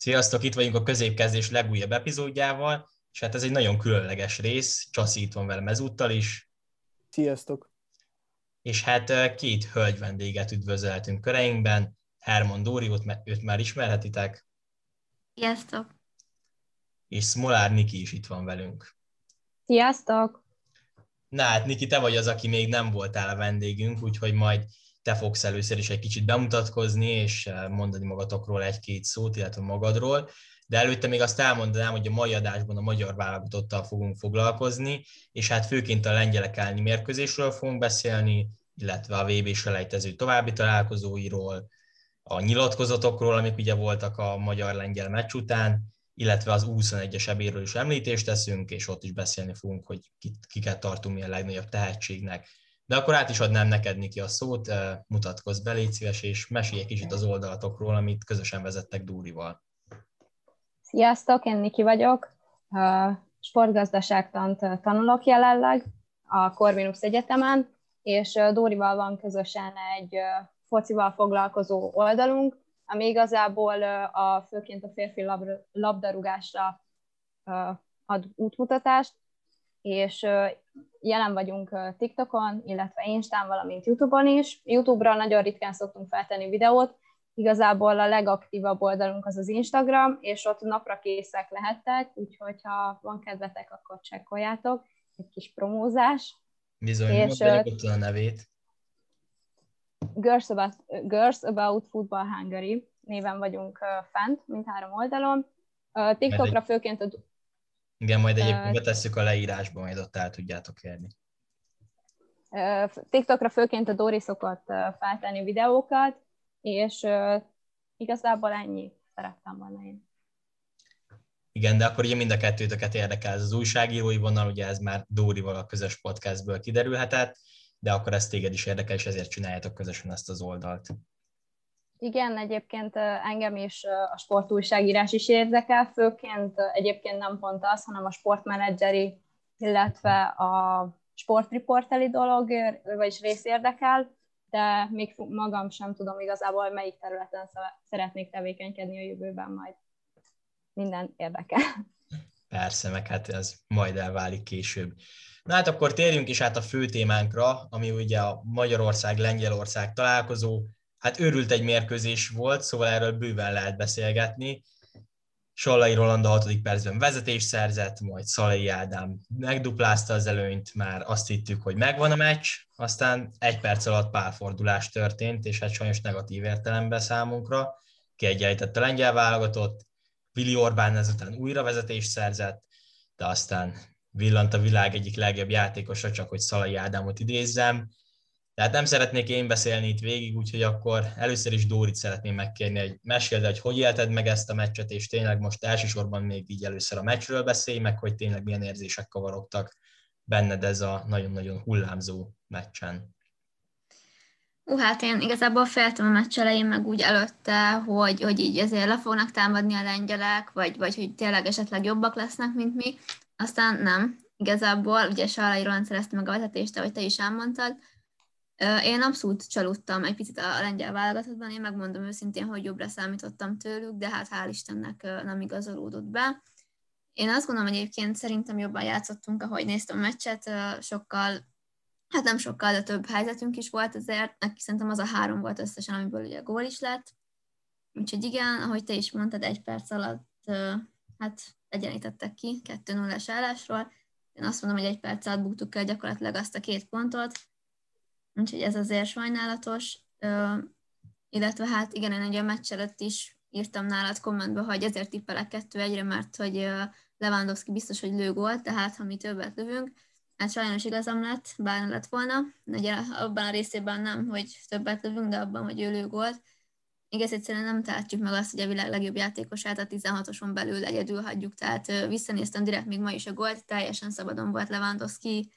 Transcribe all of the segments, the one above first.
Sziasztok, itt vagyunk a középkezdés legújabb epizódjával, és hát ez egy nagyon különleges rész, Csaszi itt van velem ezúttal is. Sziasztok! És hát két hölgy vendéget üdvözölhetünk köreinkben, Herman Dóri, őt már ismerhetitek. Sziasztok! És Smolár Niki is itt van velünk. Sziasztok! Na hát Niki, te vagy az, aki még nem voltál a vendégünk, úgyhogy majd te fogsz először is egy kicsit bemutatkozni, és eh, mondani magatokról egy-két szót, illetve magadról, de előtte még azt elmondanám, hogy a mai adásban a magyar válogatottal fogunk foglalkozni, és hát főként a lengyelek elleni mérkőzésről fogunk beszélni, illetve a VB selejtező további találkozóiról, a nyilatkozatokról, amik ugye voltak a magyar-lengyel meccs után, illetve az 21-es ebéről is említést teszünk, és ott is beszélni fogunk, hogy kiket tartunk mi a legnagyobb tehetségnek. De akkor át is adnám neked, Niki, a szót, mutatkozz be, légy szíves, és mesélj egy kicsit az oldalatokról, amit közösen vezettek Dúrival. Sziasztok, én Niki vagyok. Sportgazdaságtant tanulok jelenleg a Corvinus Egyetemen, és Dórival van közösen egy focival foglalkozó oldalunk, ami igazából a, főként a férfi labdarúgásra ad útmutatást, és jelen vagyunk TikTokon, illetve Instán, valamint YouTube-on is. YouTube-ra nagyon ritkán szoktunk feltenni videót, igazából a legaktívabb oldalunk az az Instagram, és ott napra készek lehettek, úgyhogy ha van kedvetek, akkor csekkoljátok. Egy kis promózás. Bizony, és, ott a nevét. Girls About, Girls About Football Hungary néven vagyunk fent, mint három oldalon. TikTokra főként a igen, majd egyébként betesszük a leírásba, majd ott el tudjátok érni. TikTokra főként a Dori szokott feltenni videókat, és igazából ennyi szerettem volna én. Igen, de akkor ugye mind a kettőtöket érdekel ez az újságírói vonal, ugye ez már Dórival a közös podcastből kiderülhetett, de akkor ez téged is érdekel, és ezért csináljátok közösen ezt az oldalt. Igen, egyébként engem is a sportújságírás is érdekel, főként egyébként nem pont az, hanem a sportmenedzseri, illetve a sportriporteli dolog, vagyis rész érdekel, de még magam sem tudom igazából, melyik területen szeretnék tevékenykedni a jövőben majd. Minden érdekel. Persze, meg hát ez majd elválik később. Na hát akkor térjünk is át a fő témánkra, ami ugye a Magyarország-Lengyelország találkozó, hát őrült egy mérkőzés volt, szóval erről bőven lehet beszélgetni. Sallai Roland a hatodik percben vezetés szerzett, majd Szalai Ádám megduplázta az előnyt, már azt hittük, hogy megvan a meccs, aztán egy perc alatt párfordulás történt, és hát sajnos negatív értelemben számunkra. Kiegyenlített a lengyel válogatott, Vili Orbán ezután újra vezetés szerzett, de aztán villant a világ egyik legjobb játékosa, csak hogy Szalai Ádámot idézzem, tehát nem szeretnék én beszélni itt végig, úgyhogy akkor először is Dórit szeretném megkérni, hogy meséld, hogy hogy élted meg ezt a meccset, és tényleg most elsősorban még így először a meccsről beszélj, meg hogy tényleg milyen érzések kavarogtak benned ez a nagyon-nagyon hullámzó meccsen. Ú, hát én igazából féltem a meccs elején, meg úgy előtte, hogy, hogy így ezért le fognak támadni a lengyelek, vagy, vagy hogy tényleg esetleg jobbak lesznek, mint mi. Aztán nem. Igazából ugye Salai Roland szerezte meg a vezetést, ahogy te is elmondtad, én abszolút csalódtam egy picit a lengyel válogatottban, én megmondom őszintén, hogy jobbra számítottam tőlük, de hát hál' Istennek nem igazolódott be. Én azt gondolom egyébként szerintem jobban játszottunk, ahogy néztem a meccset, sokkal, hát nem sokkal, de több helyzetünk is volt azért, neki szerintem az a három volt összesen, amiből ugye gól is lett. Úgyhogy igen, ahogy te is mondtad, egy perc alatt hát egyenítettek ki 2-0-es állásról. Én azt mondom, hogy egy perc alatt buktuk el gyakorlatilag azt a két pontot, úgyhogy ez azért sajnálatos, illetve hát igen, én ugye a meccs előtt is írtam nálad kommentbe, hogy ezért tippelek kettő egyre, mert hogy Lewandowski biztos, hogy lő gólt, tehát ha mi többet lövünk, hát sajnos igazam lett, bár nem lett volna, ugye abban a részében nem, hogy többet lövünk, de abban, hogy ő lő gólt. Igaz, egyszerűen nem tehetjük meg azt, hogy a világ legjobb játékosát a 16-oson belül egyedül hagyjuk, tehát visszanéztem direkt még ma is a gólt, teljesen szabadon volt Lewandowski,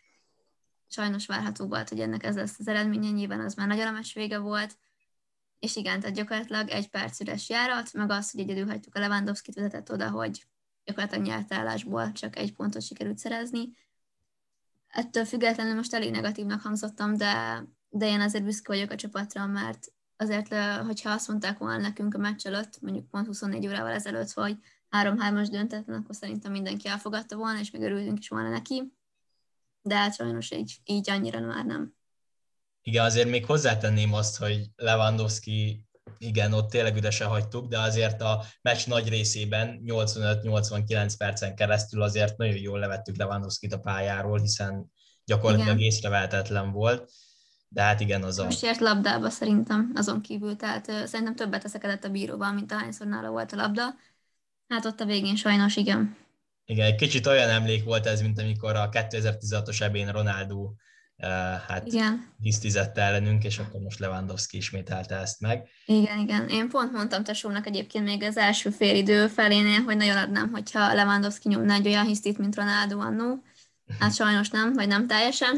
sajnos várható volt, hogy ennek ez lesz az eredménye, nyilván az már nagyon a vége volt, és igen, tehát gyakorlatilag egy perc üres járat, meg az, hogy egyedül hagytuk a Lewandowski-t vezetett oda, hogy gyakorlatilag nyert állásból csak egy pontot sikerült szerezni. Ettől függetlenül most elég negatívnak hangzottam, de, de én azért büszke vagyok a csapatra, mert azért, hogyha azt mondták volna nekünk a meccs előtt, mondjuk pont 24 órával ezelőtt, hogy 3-3-as döntetlen, akkor szerintem mindenki elfogadta volna, és még örülünk is volna neki. De hát sajnos így, így annyira már nem. Igen, azért még hozzátenném azt, hogy Lewandowski, igen, ott tényleg üdesen hagytuk, de azért a meccs nagy részében 85-89 percen keresztül azért nagyon jól levettük Lewandowski-t a pályáról, hiszen gyakorlatilag igen. észrevehetetlen volt. De hát igen, az a... Most ért labdába szerintem azon kívül, tehát uh, szerintem többet eszekedett a bíróval, mint ahányszor nála volt a labda. Hát ott a végén sajnos igen. Igen, egy kicsit olyan emlék volt ez, mint amikor a 2016-os ebén Ronaldo uh, hát igen. tisztizette ellenünk, és akkor most Lewandowski ismételte ezt meg. Igen, igen. Én pont mondtam tesónak egyébként még az első félidő felénél, hogy nagyon adnám, hogyha Lewandowski nyomná egy olyan hisztit, mint Ronaldo annó. Hát sajnos nem, vagy nem teljesen.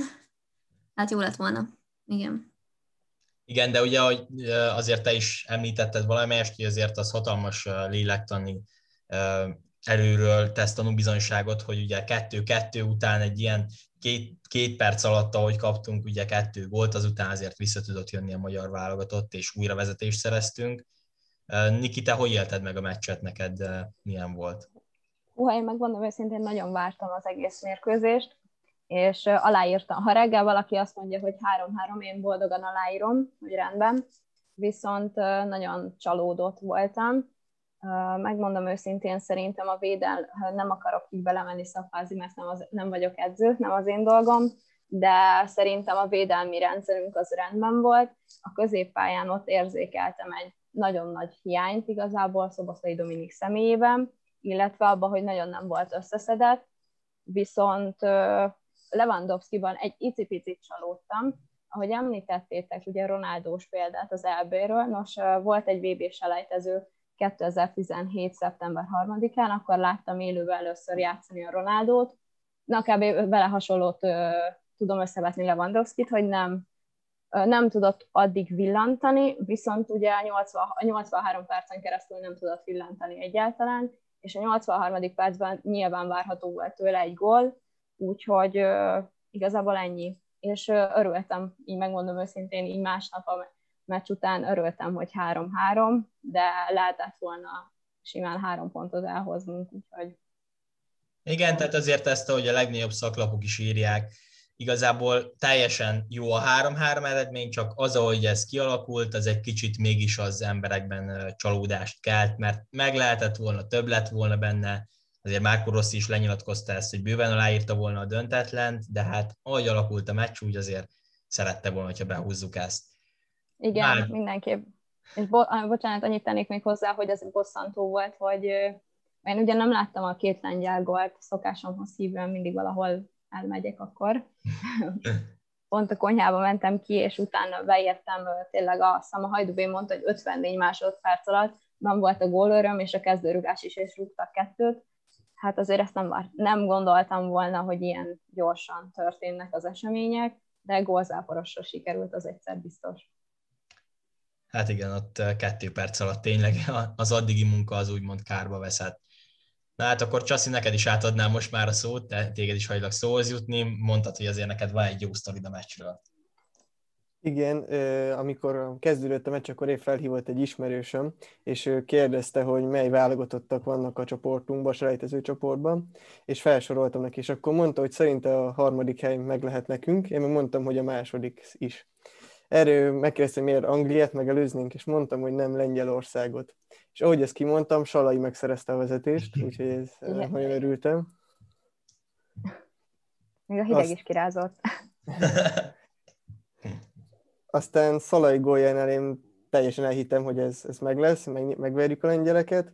Hát jó lett volna. Igen. Igen, de ugye, hogy azért te is említetted valamelyest, hogy azért az hatalmas lélektani erőről tesz tanúbizonyságot, hogy ugye kettő-kettő után egy ilyen két, két perc alatt, ahogy kaptunk ugye kettő gólt, azután azért vissza tudott jönni a magyar válogatott, és újra vezetést szereztünk. Niki, te hogy élted meg a meccset, neked milyen volt? Hú, én megmondom őszintén, nagyon vártam az egész mérkőzést, és aláírtam. Ha reggel valaki azt mondja, hogy három-három, én boldogan aláírom, hogy rendben, viszont nagyon csalódott voltam. Megmondom őszintén, szerintem a védel, nem akarok így belemenni szafázni, mert nem, az, nem vagyok edző, nem az én dolgom, de szerintem a védelmi rendszerünk az rendben volt. A középpályán ott érzékeltem egy nagyon nagy hiányt igazából Szoboszlai Dominik személyében, illetve abban, hogy nagyon nem volt összeszedett, viszont Lewandowski-ban egy icipicit csalódtam, ahogy említettétek, ugye Ronaldós példát az LB-ről, nos, volt egy VB selejtező 2017. szeptember 3-án, akkor láttam élőben először játszani a Ronaldót, na kb. vele hasonlót tudom összevetni Lewandowski-t, hogy nem, nem tudott addig villantani, viszont ugye a, 80, a 83 percen keresztül nem tudott villantani egyáltalán, és a 83. percben nyilván várható volt tőle egy gól, úgyhogy uh, igazából ennyi. És uh, örültem, így megmondom őszintén, így másnap a meccs után örültem, hogy 3-3, de lehetett volna simán három pontot elhoznunk, úgyhogy... Igen, tehát azért ezt, hogy a legnagyobb szaklapok is írják, igazából teljesen jó a 3-3 eredmény, csak az, ahogy ez kialakult, az egy kicsit mégis az emberekben csalódást kelt, mert meg lehetett volna, több lett volna benne, azért Márko Rossi is lenyilatkozta ezt, hogy bőven aláírta volna a döntetlent, de hát ahogy alakult a meccs, úgy azért szerette volna, hogyha behúzzuk ezt. Igen, Már... mindenképp. És bo- bocsánat, annyit tennék még hozzá, hogy ez bosszantó volt, hogy én ugye nem láttam a két lengyel gólt, szokásomhoz hívően mindig valahol elmegyek akkor. Pont a konyhába mentem ki, és utána beértem tényleg a Szama Hajdubé mondta, hogy 54 másodperc alatt nem volt a gólöröm, és a kezdőrugás is, és rúgtak kettőt. Hát azért ezt nem, vár, nem gondoltam volna, hogy ilyen gyorsan történnek az események, de gólzáporosra sikerült, az egyszer biztos. Hát igen, ott kettő perc alatt tényleg az addigi munka az úgymond kárba veszett. Na hát akkor Csaszi, neked is átadnám most már a szót, te, téged is hagylak szóhoz jutni, mondtad, hogy azért neked van egy jó sztorid a meccsről. Igen, amikor kezdődött a meccs, akkor én felhívott egy ismerősöm, és kérdezte, hogy mely válogatottak vannak a csoportunkban, a selejtező csoportban, és felsoroltam neki, és akkor mondta, hogy szerinte a harmadik hely meg lehet nekünk, én meg mondtam, hogy a második is. Erről megkérdezte, miért Angliát megelőznénk, és mondtam, hogy nem Lengyelországot. És ahogy ezt kimondtam, Salai megszerezte a vezetést, úgyhogy ez Igen. nagyon örültem. Még a hideg Azt... is kirázott. Aztán Szalai góljánál én teljesen elhittem, hogy ez, ez meg lesz, meg, megverjük a lengyeleket,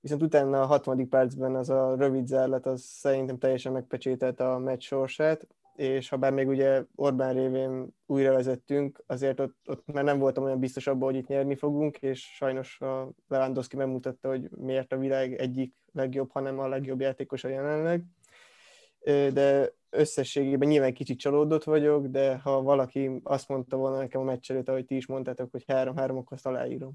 viszont utána a 60. percben az a rövid zárlat, az szerintem teljesen megpecsételt a meccs sorsát, és ha bár még ugye Orbán révén újra vezettünk, azért ott, ott már nem voltam olyan biztos abban, hogy itt nyerni fogunk, és sajnos a Lewandowski megmutatta, hogy miért a világ egyik legjobb, hanem a legjobb játékos a jelenleg. De összességében nyilván kicsit csalódott vagyok, de ha valaki azt mondta volna nekem a meccs előtt, ahogy ti is mondtátok, hogy 3-3, akkor aláírom.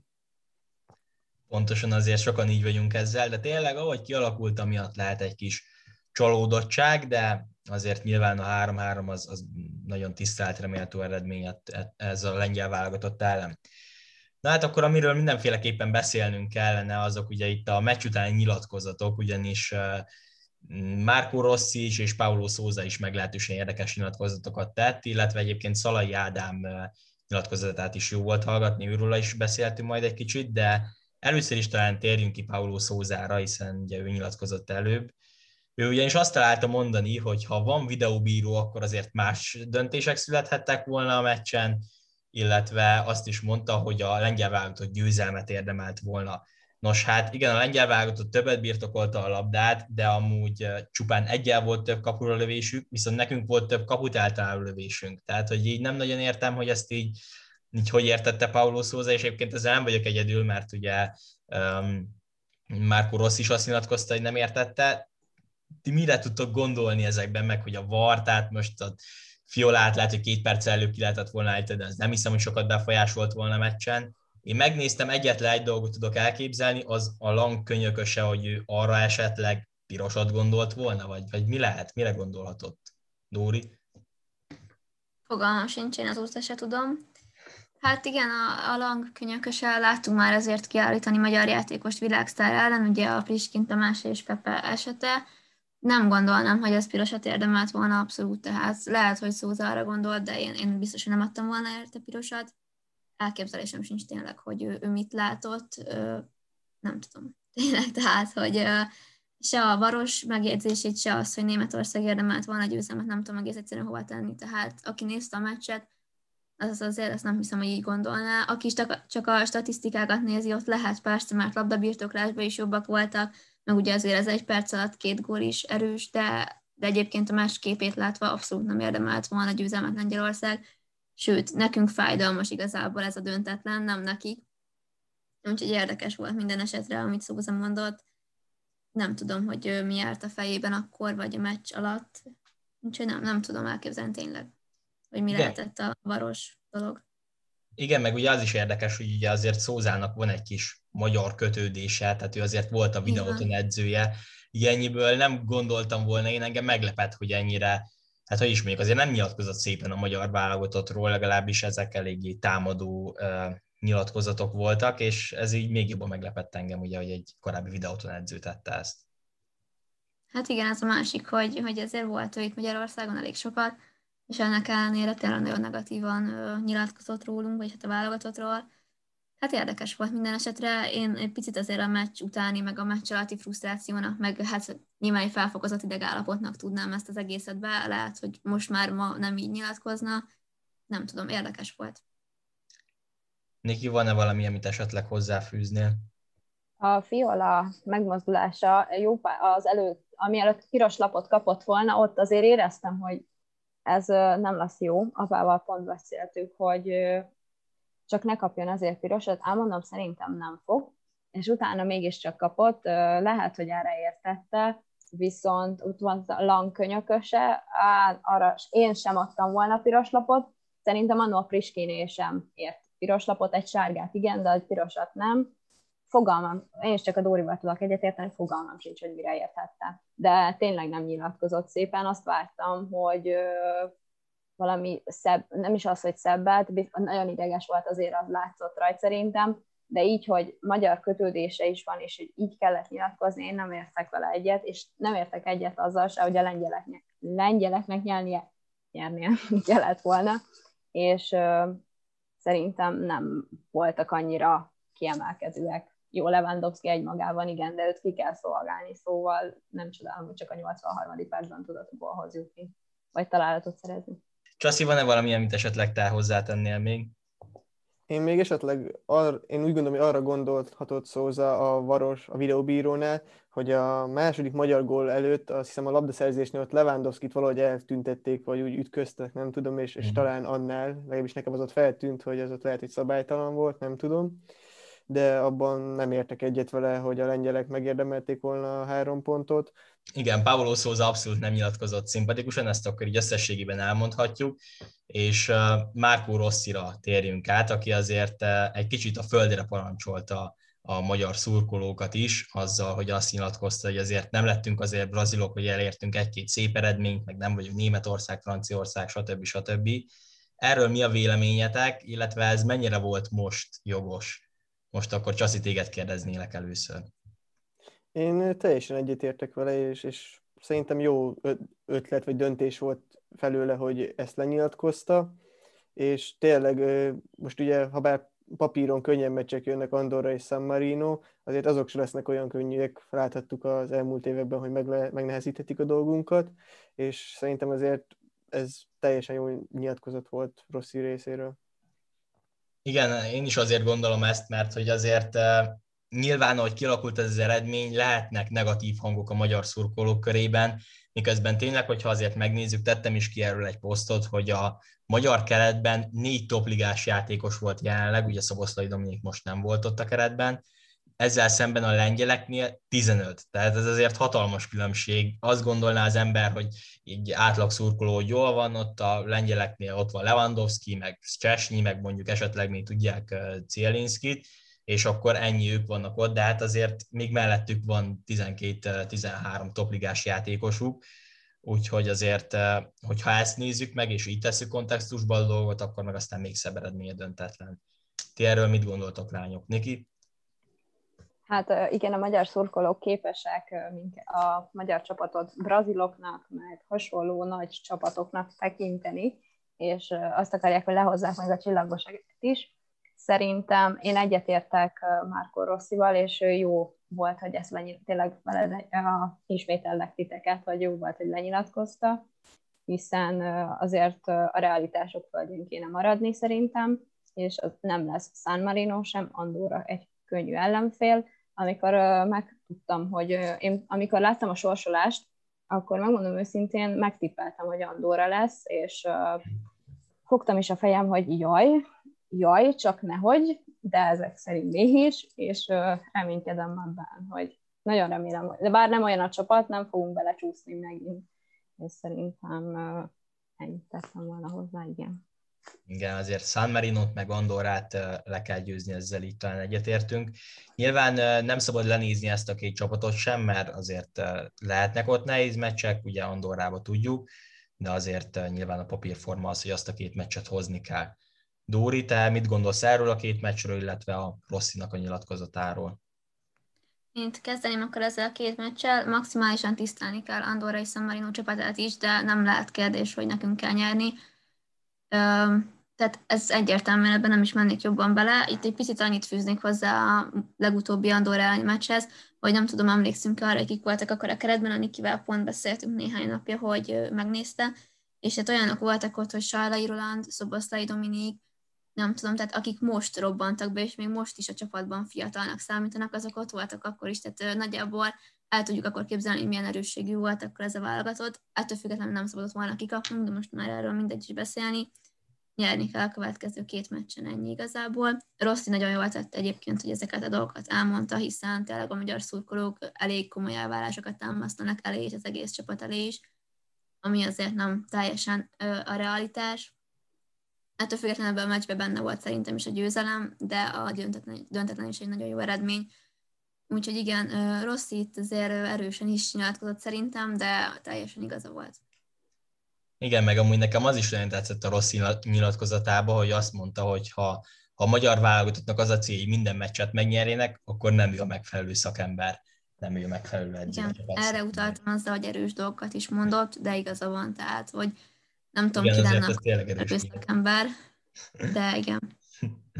Pontosan azért sokan így vagyunk ezzel, de tényleg ahogy kialakult, amiatt lehet egy kis csalódottság, de azért nyilván a 3-3 az, az nagyon tisztelt remélhető eredmény ez a lengyel válogatott ellen. Na hát akkor amiről mindenféleképpen beszélnünk kellene, azok ugye itt a meccs utáni nyilatkozatok, ugyanis Márko Rossi is és Paulo Szóza is meglehetősen érdekes nyilatkozatokat tett, illetve egyébként Szalai Ádám nyilatkozatát is jó volt hallgatni, őről is beszéltünk majd egy kicsit, de először is talán térjünk ki Paulo Szózára, hiszen ugye ő nyilatkozott előbb. Ő ugyanis azt találta mondani, hogy ha van videóbíró, akkor azért más döntések születhettek volna a meccsen, illetve azt is mondta, hogy a lengyel válogatott győzelmet érdemelt volna. Nos, hát igen, a lengyel válogatott többet birtokolta a labdát, de amúgy csupán egyel volt több kapura lövésük, viszont nekünk volt több kaput általában lövésünk. Tehát, hogy így nem nagyon értem, hogy ezt így, így hogy értette Paulo Szóza, és egyébként ezzel nem vagyok egyedül, mert ugye um, Márko Rossz is azt nyilatkozta, hogy nem értette. Ti mire tudtok gondolni ezekben, meg hogy a VAR, tehát most a Fiolát lehet, hogy két perc előbb ki lehetett volna állítani, de ez nem hiszem, hogy sokat befolyásolt volna a meccsen. Én megnéztem, egyetlen egy dolgot tudok elképzelni, az a lang könyököse, hogy ő arra esetleg pirosat gondolt volna, vagy, vagy mi lehet, mire gondolhatott? Dóri? Fogalmam sincs, én azóta se tudom. Hát igen, a, a lang könyököse láttunk már ezért kiállítani magyar játékos világsztár ellen, ugye a Priskin Tamás és Pepe esete, nem gondolnám, hogy ez pirosat érdemelt volna abszolút, tehát lehet, hogy Szóza arra gondolt, de én, én biztos, hogy nem adtam volna érte pirosat. Elképzelésem sincs tényleg, hogy ő, ő mit látott, ö, nem tudom. Tényleg, tehát, hogy ö, se a Varos megjegyzését, se az, hogy Németország érdemelt volna győzelmet, nem tudom egész egyszerűen hova tenni. Tehát aki nézte a meccset, az azért ezt nem hiszem, hogy így gondolná. Aki csak a statisztikákat nézi, ott lehet persze, mert labdabirtoklásban is jobbak voltak, meg ugye azért ez egy perc alatt két gól is erős, de, de egyébként a más képét látva abszolút nem érdemelt volna győzelmet Lengyelország, sőt, nekünk fájdalmas igazából ez a döntetlen, nem nekik. Úgyhogy érdekes volt minden esetre, amit Szóza mondott. Nem tudom, hogy mi járt a fejében akkor, vagy a meccs alatt. Úgyhogy nem, nem tudom elképzelni tényleg, hogy mi Igen. lehetett a varos dolog. Igen, meg ugye az is érdekes, hogy ugye azért Szózának van egy kis magyar kötődése, tehát ő azért volt a videóton edzője. Ilyennyiből nem gondoltam volna, én engem meglepett, hogy ennyire, hát hogy is mondjuk, azért nem nyilatkozott szépen a magyar válogatottról, legalábbis ezek eléggé támadó uh, nyilatkozatok voltak, és ez így még jobban meglepett engem, ugye, hogy egy korábbi videóton edző tette ezt. Hát igen, ez a másik, hogy, hogy ezért volt ő itt Magyarországon elég sokat, és ennek ellenére tényleg nagyon negatívan ö, nyilatkozott rólunk, vagy hát a válogatottról. Hát érdekes volt minden esetre. Én egy picit azért a meccs utáni, meg a meccs alatti frusztrációnak, meg hát nyilván egy felfokozott idegállapotnak tudnám ezt az egészet be. Lehet, hogy most már ma nem így nyilatkozna. Nem tudom, érdekes volt. Niki, van-e valami, amit esetleg hozzáfűznél? A Fiola megmozdulása jó az előtt, ami előtt piros lapot kapott volna, ott azért éreztem, hogy ez nem lesz jó. Apával pont beszéltük, hogy csak ne kapjon azért pirosat. Elmondom, szerintem nem fog. És utána mégiscsak kapott. Lehet, hogy erre értette, viszont ott van a lang könyököse, arra én sem adtam volna piros lapot, szerintem annól a Priskiné sem ért piros lapot, egy sárgát igen, de egy pirosat nem fogalmam, én is csak a Dórival tudok egyetérteni, fogalmam sincs, hogy mire értette. De tényleg nem nyilatkozott szépen, azt vártam, hogy valami szebb, nem is az, hogy szebbet, nagyon ideges volt azért, az látszott rajta szerintem, de így, hogy magyar kötődése is van, és hogy így kellett nyilatkozni, én nem értek vele egyet, és nem értek egyet azzal se, hogy a lengyeleknek, lengyeleknek nyernie, nyernie kellett volna, és ö, szerintem nem voltak annyira kiemelkedőek jó Lewandowski egymagában, igen, de őt ki kell szolgálni, szóval nem csodálom, hogy csak a 83. percben tudott a jutni, vagy találatot szerezni. Csaszi, van-e valami, amit esetleg te hozzátennél még? Én még esetleg, ar, én úgy gondolom, hogy arra gondolhatott Szóza a Varos, a videóbírónál, hogy a második magyar gól előtt, azt hiszem a labdaszerzésnél ott Lewandowski-t valahogy eltüntették, vagy úgy ütköztek, nem tudom, és, és mm. talán annál, legalábbis nekem az ott feltűnt, hogy az ott lehet, hogy szabálytalan volt, nem tudom de abban nem értek egyet vele, hogy a lengyelek megérdemelték volna a három pontot. Igen, Paolo Szóza abszolút nem nyilatkozott szimpatikusan, ezt akkor így összességében elmondhatjuk, és Márkó Rosszira térjünk át, aki azért egy kicsit a földre parancsolta a magyar szurkolókat is, azzal, hogy azt nyilatkozta, hogy azért nem lettünk azért brazilok, hogy elértünk egy-két szép eredményt, meg nem vagyunk Németország, Franciaország, stb. stb. Erről mi a véleményetek, illetve ez mennyire volt most jogos? Most akkor Csaszi, téged kérdeznélek először. Én teljesen egyetértek vele, és, és szerintem jó ötlet vagy döntés volt felőle, hogy ezt lenyilatkozta, és tényleg most ugye, ha bár papíron könnyen meccsek jönnek Andorra és San Marino, azért azok sem lesznek olyan könnyűek, láthattuk az elmúlt években, hogy megle- megnehezíthetik a dolgunkat, és szerintem azért ez teljesen jó nyilatkozat volt Rossi részéről. Igen, én is azért gondolom ezt, mert hogy azért nyilván, ahogy kialakult ez az eredmény, lehetnek negatív hangok a magyar szurkolók körében, miközben tényleg, hogyha azért megnézzük, tettem is ki erről egy posztot, hogy a magyar keretben négy topligás játékos volt jelenleg, ugye Szoboszlai Dominik most nem volt ott a keretben, ezzel szemben a lengyeleknél 15. Tehát ez azért hatalmas különbség. Azt gondolná az ember, hogy így átlag szurkoló, hogy jól van, ott a lengyeleknél ott van Lewandowski, meg Csesnyi, meg mondjuk esetleg még tudják Cielinskit, és akkor ennyi ők vannak ott, de hát azért még mellettük van 12-13 topligás játékosuk, úgyhogy azért, hogyha ezt nézzük meg, és így tesszük kontextusba a dolgot, akkor meg aztán még szebb eredménye döntetlen. Ti erről mit gondoltok, lányok? Niki? Hát igen, a magyar szurkolók képesek a magyar csapatot braziloknak, meg hasonló nagy csapatoknak tekinteni, és azt akarják, hogy lehozzák meg a csillagosokat is. Szerintem én egyetértek Márko Rosszival, és jó volt, hogy ezt lenyi, tényleg vele ismétellek titeket, hogy jó volt, hogy lenyilatkozta, hiszen azért a realitások földjén kéne maradni szerintem, és az nem lesz San Marino sem, Andorra egy könnyű ellenfél. Amikor megtudtam, hogy én amikor láttam a sorsolást, akkor megmondom őszintén, megtippeltem, hogy Andorra lesz, és fogtam is a fejem, hogy jaj, jaj, csak nehogy, de ezek szerint is, és reménykedem abban, hogy nagyon remélem, de bár nem olyan a csapat, nem fogunk belecsúszni megint, és szerintem ennyit tettem volna hozzá, igen. Igen, azért San Marinot meg Andorát le kell győzni, ezzel itt talán egyetértünk. Nyilván nem szabad lenézni ezt a két csapatot sem, mert azért lehetnek ott nehéz meccsek, ugye Andorrába tudjuk, de azért nyilván a papírforma az, hogy azt a két meccset hozni kell. Dóri, te mit gondolsz erről a két meccsről, illetve a Rosszinak a nyilatkozatáról? Én kezdeném akkor ezzel a két meccsel. Maximálisan tisztelni kell Andorra és San Marino csapatát is, de nem lehet kérdés, hogy nekünk kell nyerni. Tehát ez egyértelműen ebben nem is mennék jobban bele. Itt egy picit annyit fűznék hozzá a legutóbbi Andorra elleni meccshez, hogy nem tudom, emlékszünk arra, akik voltak akkor a keretben, Anikivel pont beszéltünk néhány napja, hogy megnézte, és hát olyanok voltak ott, hogy Sallai Roland, Szoboszlai Dominik, nem tudom, tehát akik most robbantak be, és még most is a csapatban fiatalnak számítanak, azok ott voltak akkor is, tehát nagyjából el tudjuk akkor képzelni, hogy milyen erősségű volt akkor ez a válogatott. Ettől függetlenül nem szabadott volna kikapnunk, de most már erről mindegy is beszélni. Nyerni kell a következő két meccsen ennyi igazából. Rossi nagyon jól tett egyébként, hogy ezeket a dolgokat elmondta, hiszen tényleg a magyar szurkolók elég komoly elvárásokat támasztanak elé, és az egész csapat elé is, ami azért nem teljesen a realitás Ettől függetlenül ebben a meccsben benne volt szerintem is a győzelem, de a döntetlen, döntetlen is egy nagyon jó eredmény. Úgyhogy igen, Rossi itt azért erősen is nyilatkozott szerintem, de teljesen igaza volt. Igen, meg amúgy nekem az is nagyon tetszett a Rossi nyilatkozatában, hogy azt mondta, hogy ha, ha a magyar válogatottnak az a cél, hogy minden meccset megnyerjenek, akkor nem ő a megfelelő szakember, nem ő a megfelelő edző. Igen, erre utaltam azzal, hogy erős dolgokat is mondott, de igaza van, tehát, hogy nem tudom, igen, ki lenne a szakember, de igen.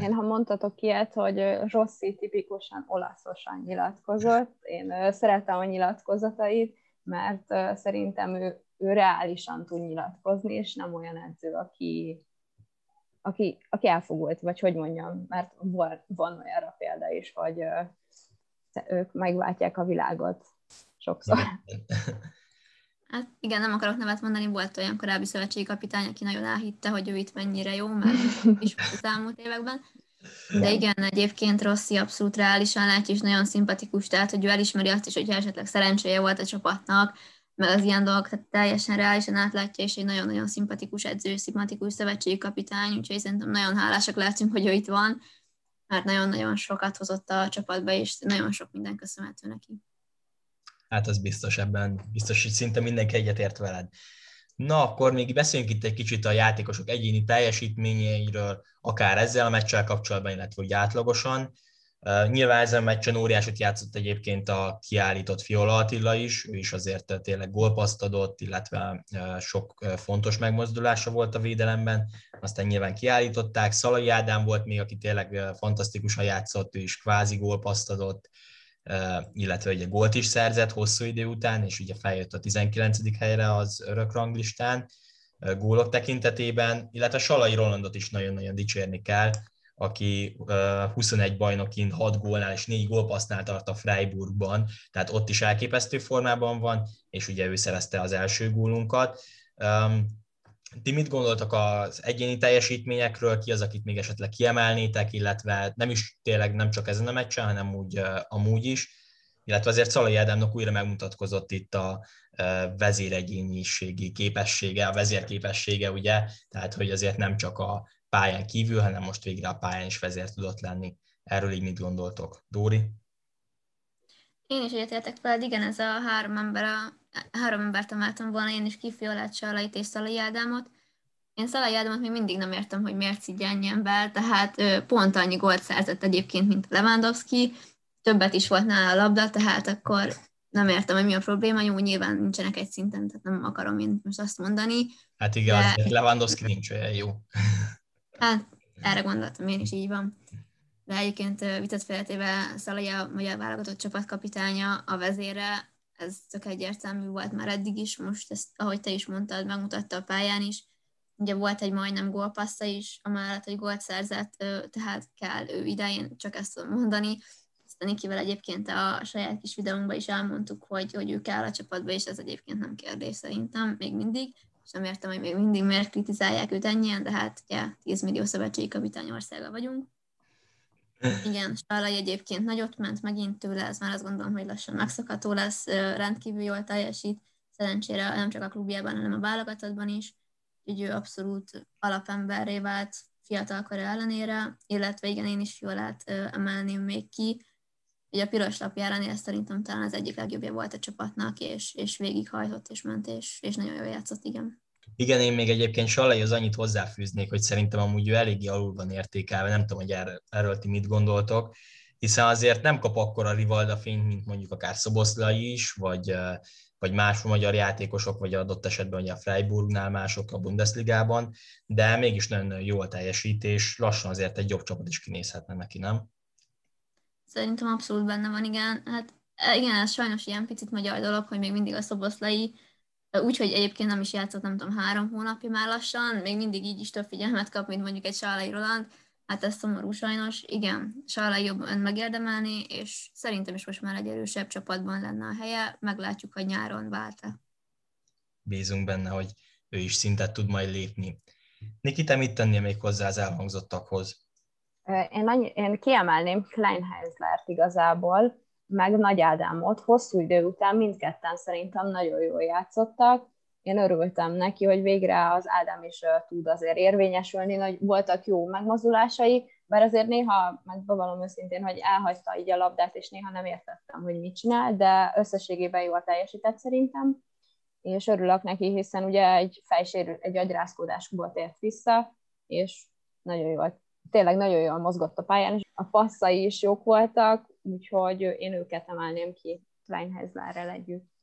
Én ha mondtatok ilyet, hogy Rossi tipikusan olaszosan nyilatkozott, én szeretem a nyilatkozatait, mert szerintem ő, ő reálisan tud nyilatkozni, és nem olyan edző, aki, aki, aki elfogult, vagy hogy mondjam, mert van, van olyanra példa is, hogy ők megváltják a világot sokszor. Igen, nem akarok nevet mondani, volt olyan korábbi szövetségi kapitány, aki nagyon elhitte, hogy ő itt mennyire jó, mert is az elmúlt években. De igen, egyébként Rossi abszolút reálisan látja, és nagyon szimpatikus, tehát hogy ő elismeri azt is, hogy esetleg szerencséje volt a csapatnak, meg az ilyen dolgok, tehát teljesen reálisan átlátja, és egy nagyon-nagyon szimpatikus edző, szimpatikus szövetségi kapitány, úgyhogy szerintem nagyon hálásak lehetünk, hogy ő itt van, mert nagyon-nagyon sokat hozott a csapatba, és nagyon sok minden köszönhető neki hát az biztos ebben, biztos, hogy szinte mindenki egyetért veled. Na, akkor még beszéljünk itt egy kicsit a játékosok egyéni teljesítményeiről, akár ezzel a meccsel kapcsolatban, illetve úgy átlagosan. Nyilván ezen a meccsen óriásot játszott egyébként a kiállított Fiola Attila is, ő is azért tényleg gólpaszt adott, illetve sok fontos megmozdulása volt a védelemben, aztán nyilván kiállították, Szalai Ádám volt még, aki tényleg fantasztikusan játszott, ő is kvázi gólpaszt adott, illetve ugye gólt is szerzett hosszú idő után, és ugye feljött a 19. helyre az örök ranglistán gólok tekintetében, illetve Salai Rolandot is nagyon-nagyon dicsérni kell, aki 21 bajnokin 6 gólnál és 4 gólpassznál tart a Freiburgban, tehát ott is elképesztő formában van, és ugye ő szerezte az első gólunkat. Ti mit gondoltak az egyéni teljesítményekről, ki az, akit még esetleg kiemelnétek, illetve nem is tényleg nem csak ezen a meccsen, hanem úgy amúgy is, illetve azért Szalai Ádámnak újra megmutatkozott itt a vezéregyéniségi képessége, a vezérképessége, ugye, tehát hogy azért nem csak a pályán kívül, hanem most végre a pályán is vezér tudott lenni. Erről így mit gondoltok? Dóri? Én is egyetértek veled, igen, ez a három ember, a, három embert emeltem volna, én is Kifiolát, Salait és Szalai Ádámot. Én Szalai Ádámot még mindig nem értem, hogy miért szidja ennyi ember, tehát ő, pont annyi gólt szerzett egyébként, mint Lewandowski, többet is volt nála a labda, tehát akkor nem értem, hogy mi a probléma, jó, nyilván nincsenek egy szinten, tehát nem akarom én most azt mondani. Hát igen, de... Lewandowski nincs olyan jó. Hát erre gondoltam, én is így van. De egyébként vitat féltével Szalai a magyar válogatott csapatkapitánya, a vezére, ez tök egyértelmű volt már eddig is, most ezt, ahogy te is mondtad, megmutatta a pályán is. Ugye volt egy majdnem gólpassza is, amellett, hogy gólt szerzett, tehát kell ő idején, csak ezt tudom mondani. Aztán Nikivel egyébként a saját kis videónkban is elmondtuk, hogy, hogy ő kell a csapatba, és ez egyébként nem kérdés szerintem, még mindig és nem értem, hogy még mindig miért kritizálják őt ennyien, de hát ugye 10 millió szövetségi kapitány országa vagyunk. Igen, Sallai egyébként nagyot ment megint tőle, ez már azt gondolom, hogy lassan megszokható lesz, rendkívül jól teljesít, szerencsére nem csak a klubjában, hanem a válogatottban is, úgyhogy ő abszolút alapemberré vált fiatalkor ellenére, illetve igen, én is jól át emelném még ki, Ugye a piros lapjára szerintem talán az egyik legjobbja volt a csapatnak, és, és végighajtott és ment, és, és nagyon jól játszott, igen. Igen, én még egyébként Sallai az annyit hozzáfűznék, hogy szerintem amúgy ő eléggé alul van értékelve, nem tudom, hogy erről, erről ti mit gondoltok, hiszen azért nem kap akkor a Rivalda fényt, mint mondjuk akár Szoboszlai is, vagy, vagy más magyar játékosok, vagy adott esetben ugye a Freiburgnál mások a Bundesligában, de mégis nagyon jó a teljesítés, lassan azért egy jobb csapat is kinézhetne neki, nem? Szerintem abszolút benne van, igen. Hát igen, ez sajnos ilyen picit magyar dolog, hogy még mindig a szoboszlai, úgyhogy egyébként nem is játszott, nem tudom, három hónapja már lassan, még mindig így is több figyelmet kap, mint mondjuk egy Sálai Roland. Hát ez szomorú sajnos. Igen, Sálai jobban megérdemelni, és szerintem is most már egy erősebb csapatban lenne a helye. Meglátjuk, hogy nyáron vált-e. Bízunk benne, hogy ő is szintet tud majd lépni. Niki, te mit tennél még hozzá az elhangzottakhoz? Én, annyi, én kiemelném Kleinheislert igazából, meg Nagy Ádámot. Hosszú idő után mindketten szerintem nagyon jól játszottak. Én örültem neki, hogy végre az Ádám is tud azért érvényesülni, hogy voltak jó megmozdulásai, bár azért néha, meg bevallom őszintén, hogy elhagyta így a labdát, és néha nem értettem, hogy mit csinál, de összességében jól teljesített szerintem, és örülök neki, hiszen ugye egy fejsérül, egy agyrázkódásból tért vissza, és nagyon jól tényleg nagyon jól mozgott a pályán, és a passzai is jók voltak, úgyhogy én őket emelném ki Kleinhezlerrel együtt.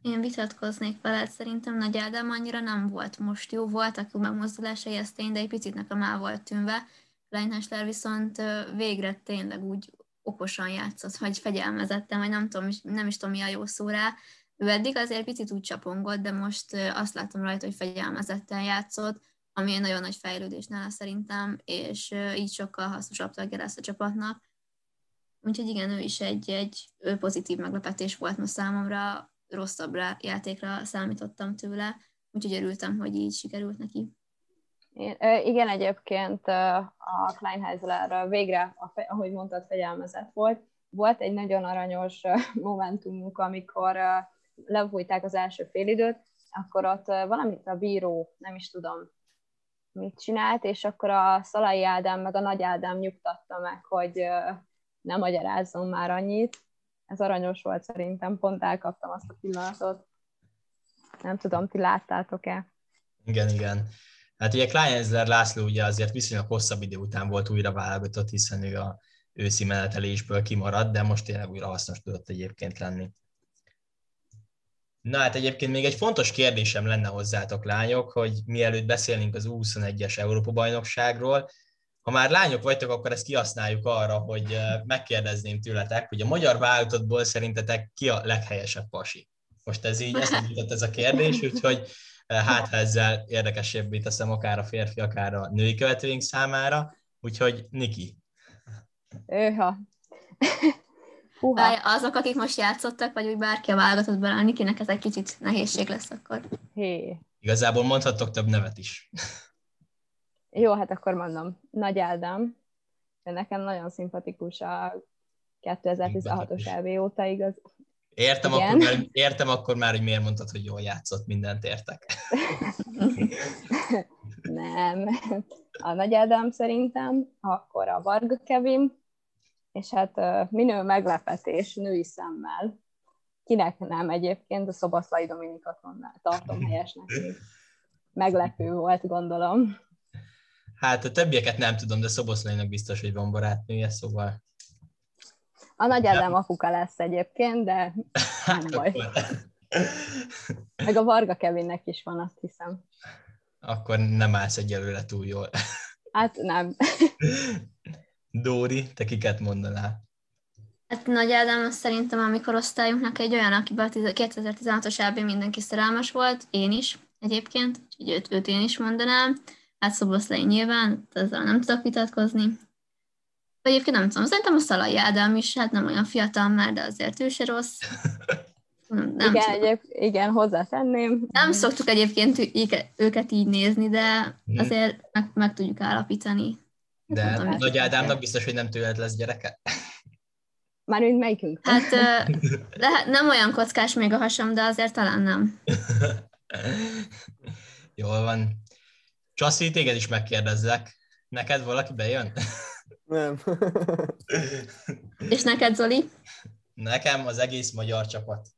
Én vitatkoznék veled, szerintem Nagy Ádám annyira nem volt most jó, voltak jó megmozdulásai, ez tény, de egy picit nekem el volt tűnve. Kleinhesler viszont végre tényleg úgy okosan játszott, vagy fegyelmezettem, vagy nem tudom, nem is tudom mi a jó szó rá. Ő eddig azért picit úgy csapongott, de most azt látom rajta, hogy fegyelmezetten játszott, ami egy nagyon nagy fejlődés nála szerintem, és így sokkal hasznosabb tagja lesz a csapatnak. Úgyhogy igen, ő is egy, egy pozitív meglepetés volt ma számomra, rosszabb játékra számítottam tőle, úgyhogy örültem, hogy így sikerült neki. Én, igen, egyébként a Kleinheisler végre, ahogy mondtad, fegyelmezett volt. Volt egy nagyon aranyos momentumunk, amikor lefújták az első félidőt, akkor ott valamit a bíró, nem is tudom, mit csinált, és akkor a Szalai Ádám meg a Nagy Ádám nyugtatta meg, hogy nem magyarázzon már annyit. Ez aranyos volt szerintem, pont elkaptam azt a pillanatot. Nem tudom, ti láttátok-e? Igen, igen. Hát ugye Kleinzler László ugye azért viszonylag hosszabb idő után volt újra válogatott, hiszen ő a őszi menetelésből kimaradt, de most tényleg újra hasznos tudott egyébként lenni. Na hát egyébként még egy fontos kérdésem lenne hozzátok, lányok, hogy mielőtt beszélnénk az U21-es Európa-bajnokságról, ha már lányok vagytok, akkor ezt kihasználjuk arra, hogy megkérdezném tőletek, hogy a magyar válogatottból szerintetek ki a leghelyesebb pasi? Most ez így eszembe ez a kérdés, úgyhogy hát ha ezzel érdekesebbé teszem akár a férfi, akár a női követőink számára, úgyhogy Niki. Őha. Húha. Azok, akik most játszottak, vagy úgy bárki a válogatottban, a Nikinek ez egy kicsit nehézség lesz akkor. Hé. Igazából mondhattok több nevet is. Jó, hát akkor mondom. Nagy Ádám, de nekem nagyon szimpatikus a 2016-os EV óta igaz. Értem akkor, már, értem akkor már, hogy miért mondtad, hogy jól játszott, mindent értek. Nem. A Nagy Ádám szerintem, akkor a Varga Kevin, és hát minő meglepetés női szemmel. Kinek nem egyébként, a Szobaszlai Dominikot tartom helyesnek. Meglepő volt, gondolom. Hát a többieket nem tudom, de Szoboszlainak biztos, hogy van barátnője, szóval... A nagy Ádám apuka lesz egyébként, de nem hát baj. Meg a Varga Kevinnek is van, azt hiszem. Akkor nem állsz egyelőre túl jól. Hát nem. Dóri, te kiket mondanál? Hát Nagy Ádám az szerintem a mikorosztályunknak egy olyan, akiben a 2016-os EB mindenki szerelmes volt, én is egyébként, úgyhogy őt, őt én is mondanám. Hát Szoboszlai nyilván, ezzel nem tudok vitatkozni. Egyébként nem tudom, szerintem a Szalai Ádám is, hát nem olyan fiatal már, de azért ő se rossz. Nem, nem igen, egyéb, igen, hozzátenném. Nem szoktuk egyébként őket így nézni, de hmm. azért meg, meg tudjuk állapítani. De tudom, Nagy Ádámnak biztos, hogy nem tőled lesz gyereke? Már mint melyikünk? Hát de nem olyan kockás még a hasam, de azért talán nem. Jól van. Csaszi, téged is megkérdezzek. Neked valaki bejön? Nem. És neked, Zoli? Nekem az egész magyar csapat.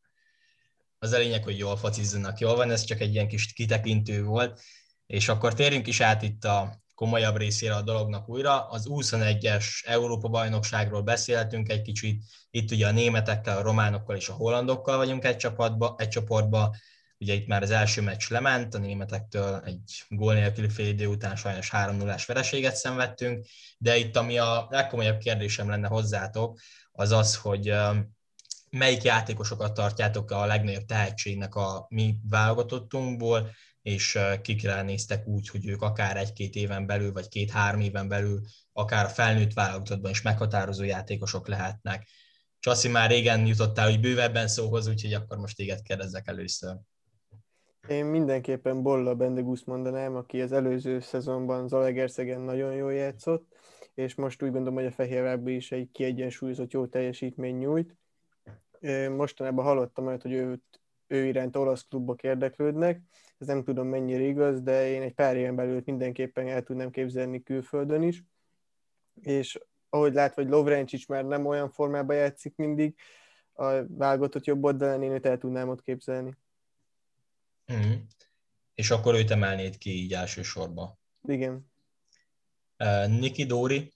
Az a lényeg, hogy jól focizzanak. Jól van, ez csak egy ilyen kis kitekintő volt. És akkor térjünk is át itt a komolyabb részére a dolognak újra. Az 21-es Európa-bajnokságról beszéltünk egy kicsit. Itt ugye a németekkel, a románokkal és a hollandokkal vagyunk egy, csapatba, egy csoportba. Ugye itt már az első meccs lement, a németektől egy gól nélküli fél idő után sajnos 3 0 vereséget szenvedtünk, de itt ami a legkomolyabb kérdésem lenne hozzátok, az az, hogy melyik játékosokat tartjátok a legnagyobb tehetségnek a mi válogatottunkból, és kikre néztek úgy, hogy ők akár egy-két éven belül, vagy két-három éven belül, akár a felnőtt válogatottban is meghatározó játékosok lehetnek. Csaszi már régen jutottál, hogy bővebben szóhoz, úgyhogy akkor most téged kérdezzek először. Én mindenképpen Bolla Bendegúz mondanám, aki az előző szezonban Zalaegerszegen nagyon jól játszott, és most úgy gondolom, hogy a Fehérvábbi is egy kiegyensúlyozott jó teljesítmény nyújt. Mostanában hallottam olyat, hogy őt, ő iránt olasz klubok érdeklődnek, ez nem tudom mennyire igaz, de én egy pár éven belül mindenképpen el tudnám képzelni külföldön is, és ahogy látva, hogy Lovrencsics már nem olyan formában játszik mindig, a válogatott jobb oldalán én őt el tudnám ott képzelni. Mm. És akkor őt emelnéd ki így elsősorban. Igen. Uh, Niki Dóri?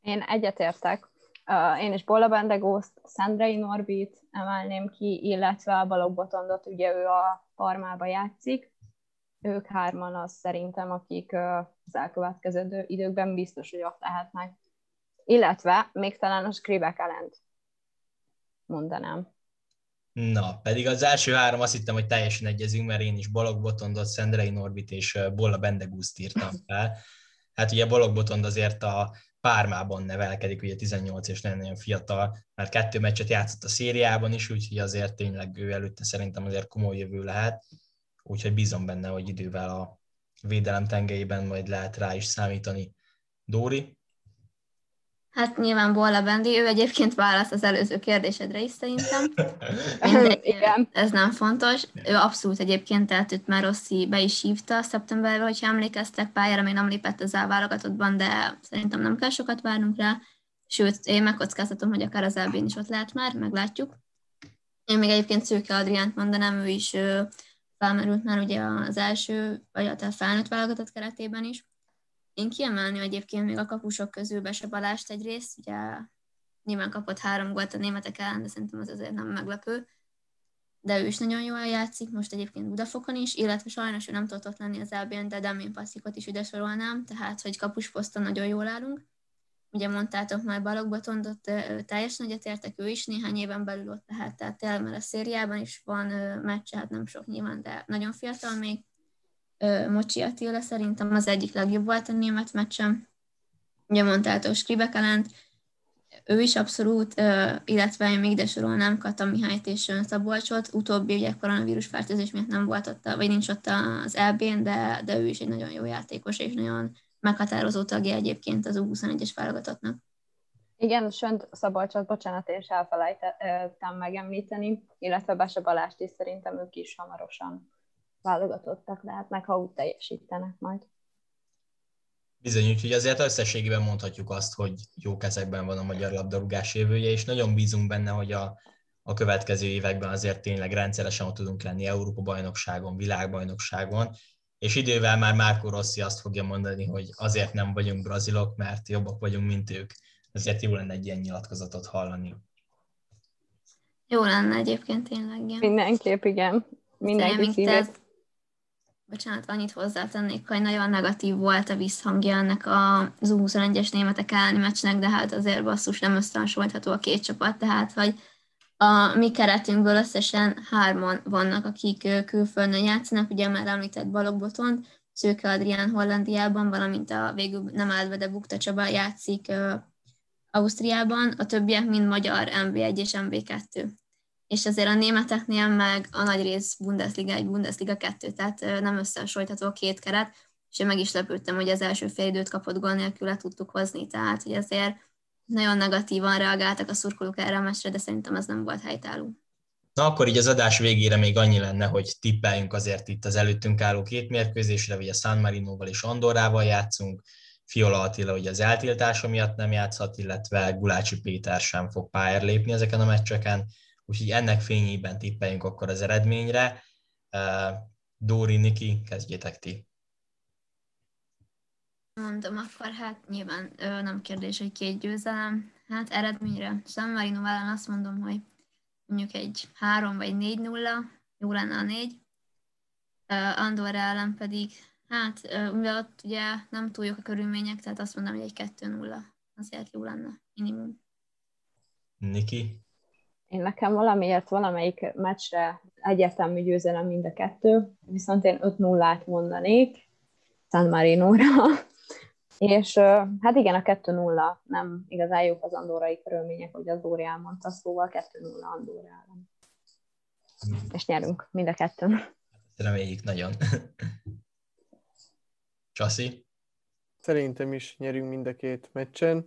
Én egyetértek. Uh, én is Bola Bendegózt, Szendrei Norbit emelném ki, illetve a Balog Botondot, ugye ő a Parmába játszik. Ők hárman az szerintem, akik uh, az elkövetkező időkben biztos, hogy ott lehetnek. Illetve még talán a Skribek ellent mondanám. Na, pedig az első három azt hittem, hogy teljesen egyezünk, mert én is Balog Botondot, Szendrei Norbit és Bolla Bendegúzt írtam fel. Hát ugye Balog Botond azért a Pármában nevelkedik, ugye 18 és nagyon-nagyon fiatal, mert kettő meccset játszott a szériában is, úgyhogy azért tényleg ő előtte szerintem azért komoly jövő lehet, úgyhogy bízom benne, hogy idővel a védelem tengelyében majd lehet rá is számítani. Dóri? Hát nyilván Bolla Bendi, ő egyébként válasz az előző kérdésedre is szerintem. Mindegy, Igen. Ez nem fontos. Ő abszolút egyébként, tehát őt már Rossi be is hívta szeptemberben, hogyha emlékeztek, pályára még nem lépett az elválogatottban, de szerintem nem kell sokat várnunk rá. Sőt, én megkockáztatom, hogy akár az elbén is ott lehet már, meglátjuk. Én még egyébként Szőke Adriánt mondanám, ő is felmerült már ugye az első, vagy a felnőtt válogatott keretében is. Én kiemelném egyébként még a kapusok közül Bese Balást egyrészt, ugye nyilván kapott három gólt a németek ellen, de szerintem az azért nem meglepő. De ő is nagyon jól játszik, most egyébként Budafokon is, illetve sajnos ő nem tudott ott lenni az elbén, de Demén Passzikot is ide sorolnám, tehát hogy kapusposzton nagyon jól állunk. Ugye mondtátok már Balog Botondot, teljesen egyetértek, ő is néhány éven belül ott lehet, tehát mert a szériában is van meccs, hát nem sok nyilván, de nagyon fiatal még. Mocsi Attila szerintem az egyik legjobb volt a német meccsem. Ugye mondtátok Skribekelent, ő is abszolút, illetve én még ide sorolnám Kata Mihályt és Szabolcsot, utóbbi ugye koronavírus fertőzés miatt nem volt ott, vagy nincs ott az elbén, de, de ő is egy nagyon jó játékos, és nagyon meghatározó tagja egyébként az U21-es válogatottnak. Igen, Sönt Szabolcsot, bocsánat, én is elfelejtettem megemlíteni, illetve Bese Balást is szerintem ők is hamarosan válogatottak lehetnek, ha úgy teljesítenek majd. Bizony, úgyhogy azért összességében mondhatjuk azt, hogy jó kezekben van a magyar labdarúgás jövője, és nagyon bízunk benne, hogy a, a következő években azért tényleg rendszeresen ott tudunk lenni Európa-bajnokságon, világbajnokságon, és idővel már Márko Rossi azt fogja mondani, hogy azért nem vagyunk brazilok, mert jobbak vagyunk, mint ők. Ezért jó lenne egy ilyen nyilatkozatot hallani. Jó lenne egyébként tényleg, igen. Mindenképp, igen. Mindenki szívet. Bocsánat, annyit hozzátennék, hogy nagyon negatív volt a visszhangja ennek az U21-es németek elleni meccsnek, de hát azért basszus nem összehasonlítható a két csapat, tehát hogy a mi keretünkből összesen hárman vannak, akik külföldön játszanak, ugye már említett Balog Botont, Szőke Adrián Hollandiában, valamint a végül nem állva, de Bukta Csaba játszik Ausztriában, a többiek mind magyar MB1 és MB2. És azért a németeknél meg a nagy rész Bundesliga egy Bundesliga 2, tehát nem összehasonlítható a két keret, és én meg is lepődtem, hogy az első fél időt kapott gól nélkül le tudtuk hozni, tehát hogy azért nagyon negatívan reagáltak a szurkolók erre a meccsre, de szerintem ez nem volt helytálló. Na akkor így az adás végére még annyi lenne, hogy tippeljünk azért itt az előttünk álló két mérkőzésre, ugye San Marinoval és Andorrával játszunk, Fiola Attila ugye az eltiltása miatt nem játszhat, illetve Gulácsi Péter sem fog pályára lépni ezeken a meccseken, úgyhogy ennek fényében tippeljünk akkor az eredményre. Dóri, Niki, kezdjétek ti. Mondom, akkor hát nyilván ö, nem kérdés, hogy két győzelem. Hát eredményre San Marino ellen azt mondom, hogy mondjuk egy 3 vagy 4 nulla, jó lenne a 4. Uh, Andorra ellen pedig, hát uh, mivel ott ugye nem túl jók a körülmények, tehát azt mondom, hogy egy 2 nulla. Azért jó lenne, minimum. Niki? Én nekem valamiért valamelyik meccsre egyértelmű győzelem mind a kettő, viszont én 5 0 mondanék San Marino-ra. És hát igen, a 2-0 nem igazán jók az andorai körülmények, hogy az Dóri elmondta, szóval 2-0 Andorra ellen. És nyerünk mind a kettőn. Reméljük nagyon. Csaszi? Szerintem is nyerünk mind a két meccsen.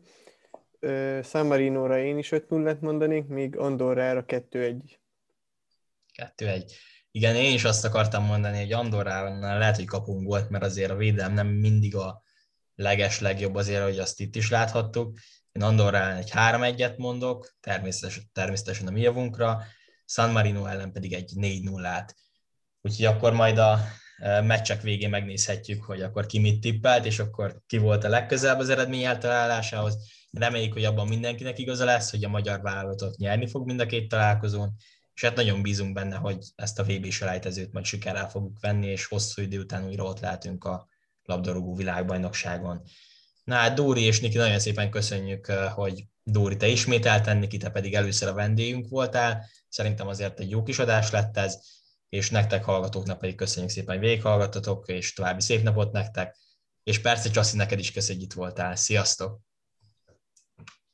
San Marino-ra én is 5 0 mondanék, míg Andorrára 2-1. 2-1. Igen, én is azt akartam mondani, hogy Andorránál lehet, hogy kapunk volt, mert azért a védelem nem mindig a leges legjobb azért, hogy azt itt is láthattuk. Én Andorra egy 3-1-et mondok, természetesen, természetesen a mi javunkra, San Marino ellen pedig egy 4-0-át. Úgyhogy akkor majd a meccsek végén megnézhetjük, hogy akkor ki mit tippelt, és akkor ki volt a legközelebb az eredmény eltalálásához. Reméljük, hogy abban mindenkinek igaza lesz, hogy a magyar vállalatot nyerni fog mind a két találkozón, és hát nagyon bízunk benne, hogy ezt a VB selejtezőt majd sikerrel fogjuk venni, és hosszú idő után újra ott lehetünk a labdarúgó világbajnokságon. Na hát Dóri és Niki, nagyon szépen köszönjük, eh, hogy Dóri, te ismételten, Niki, te pedig először a vendégünk voltál. Szerintem azért egy jó kis adás lett ez, és nektek hallgatóknak pedig köszönjük szépen, hogy végighallgattatok, és további szép napot nektek. És persze, Csaszi, neked is köszönjük, itt voltál. Sziasztok!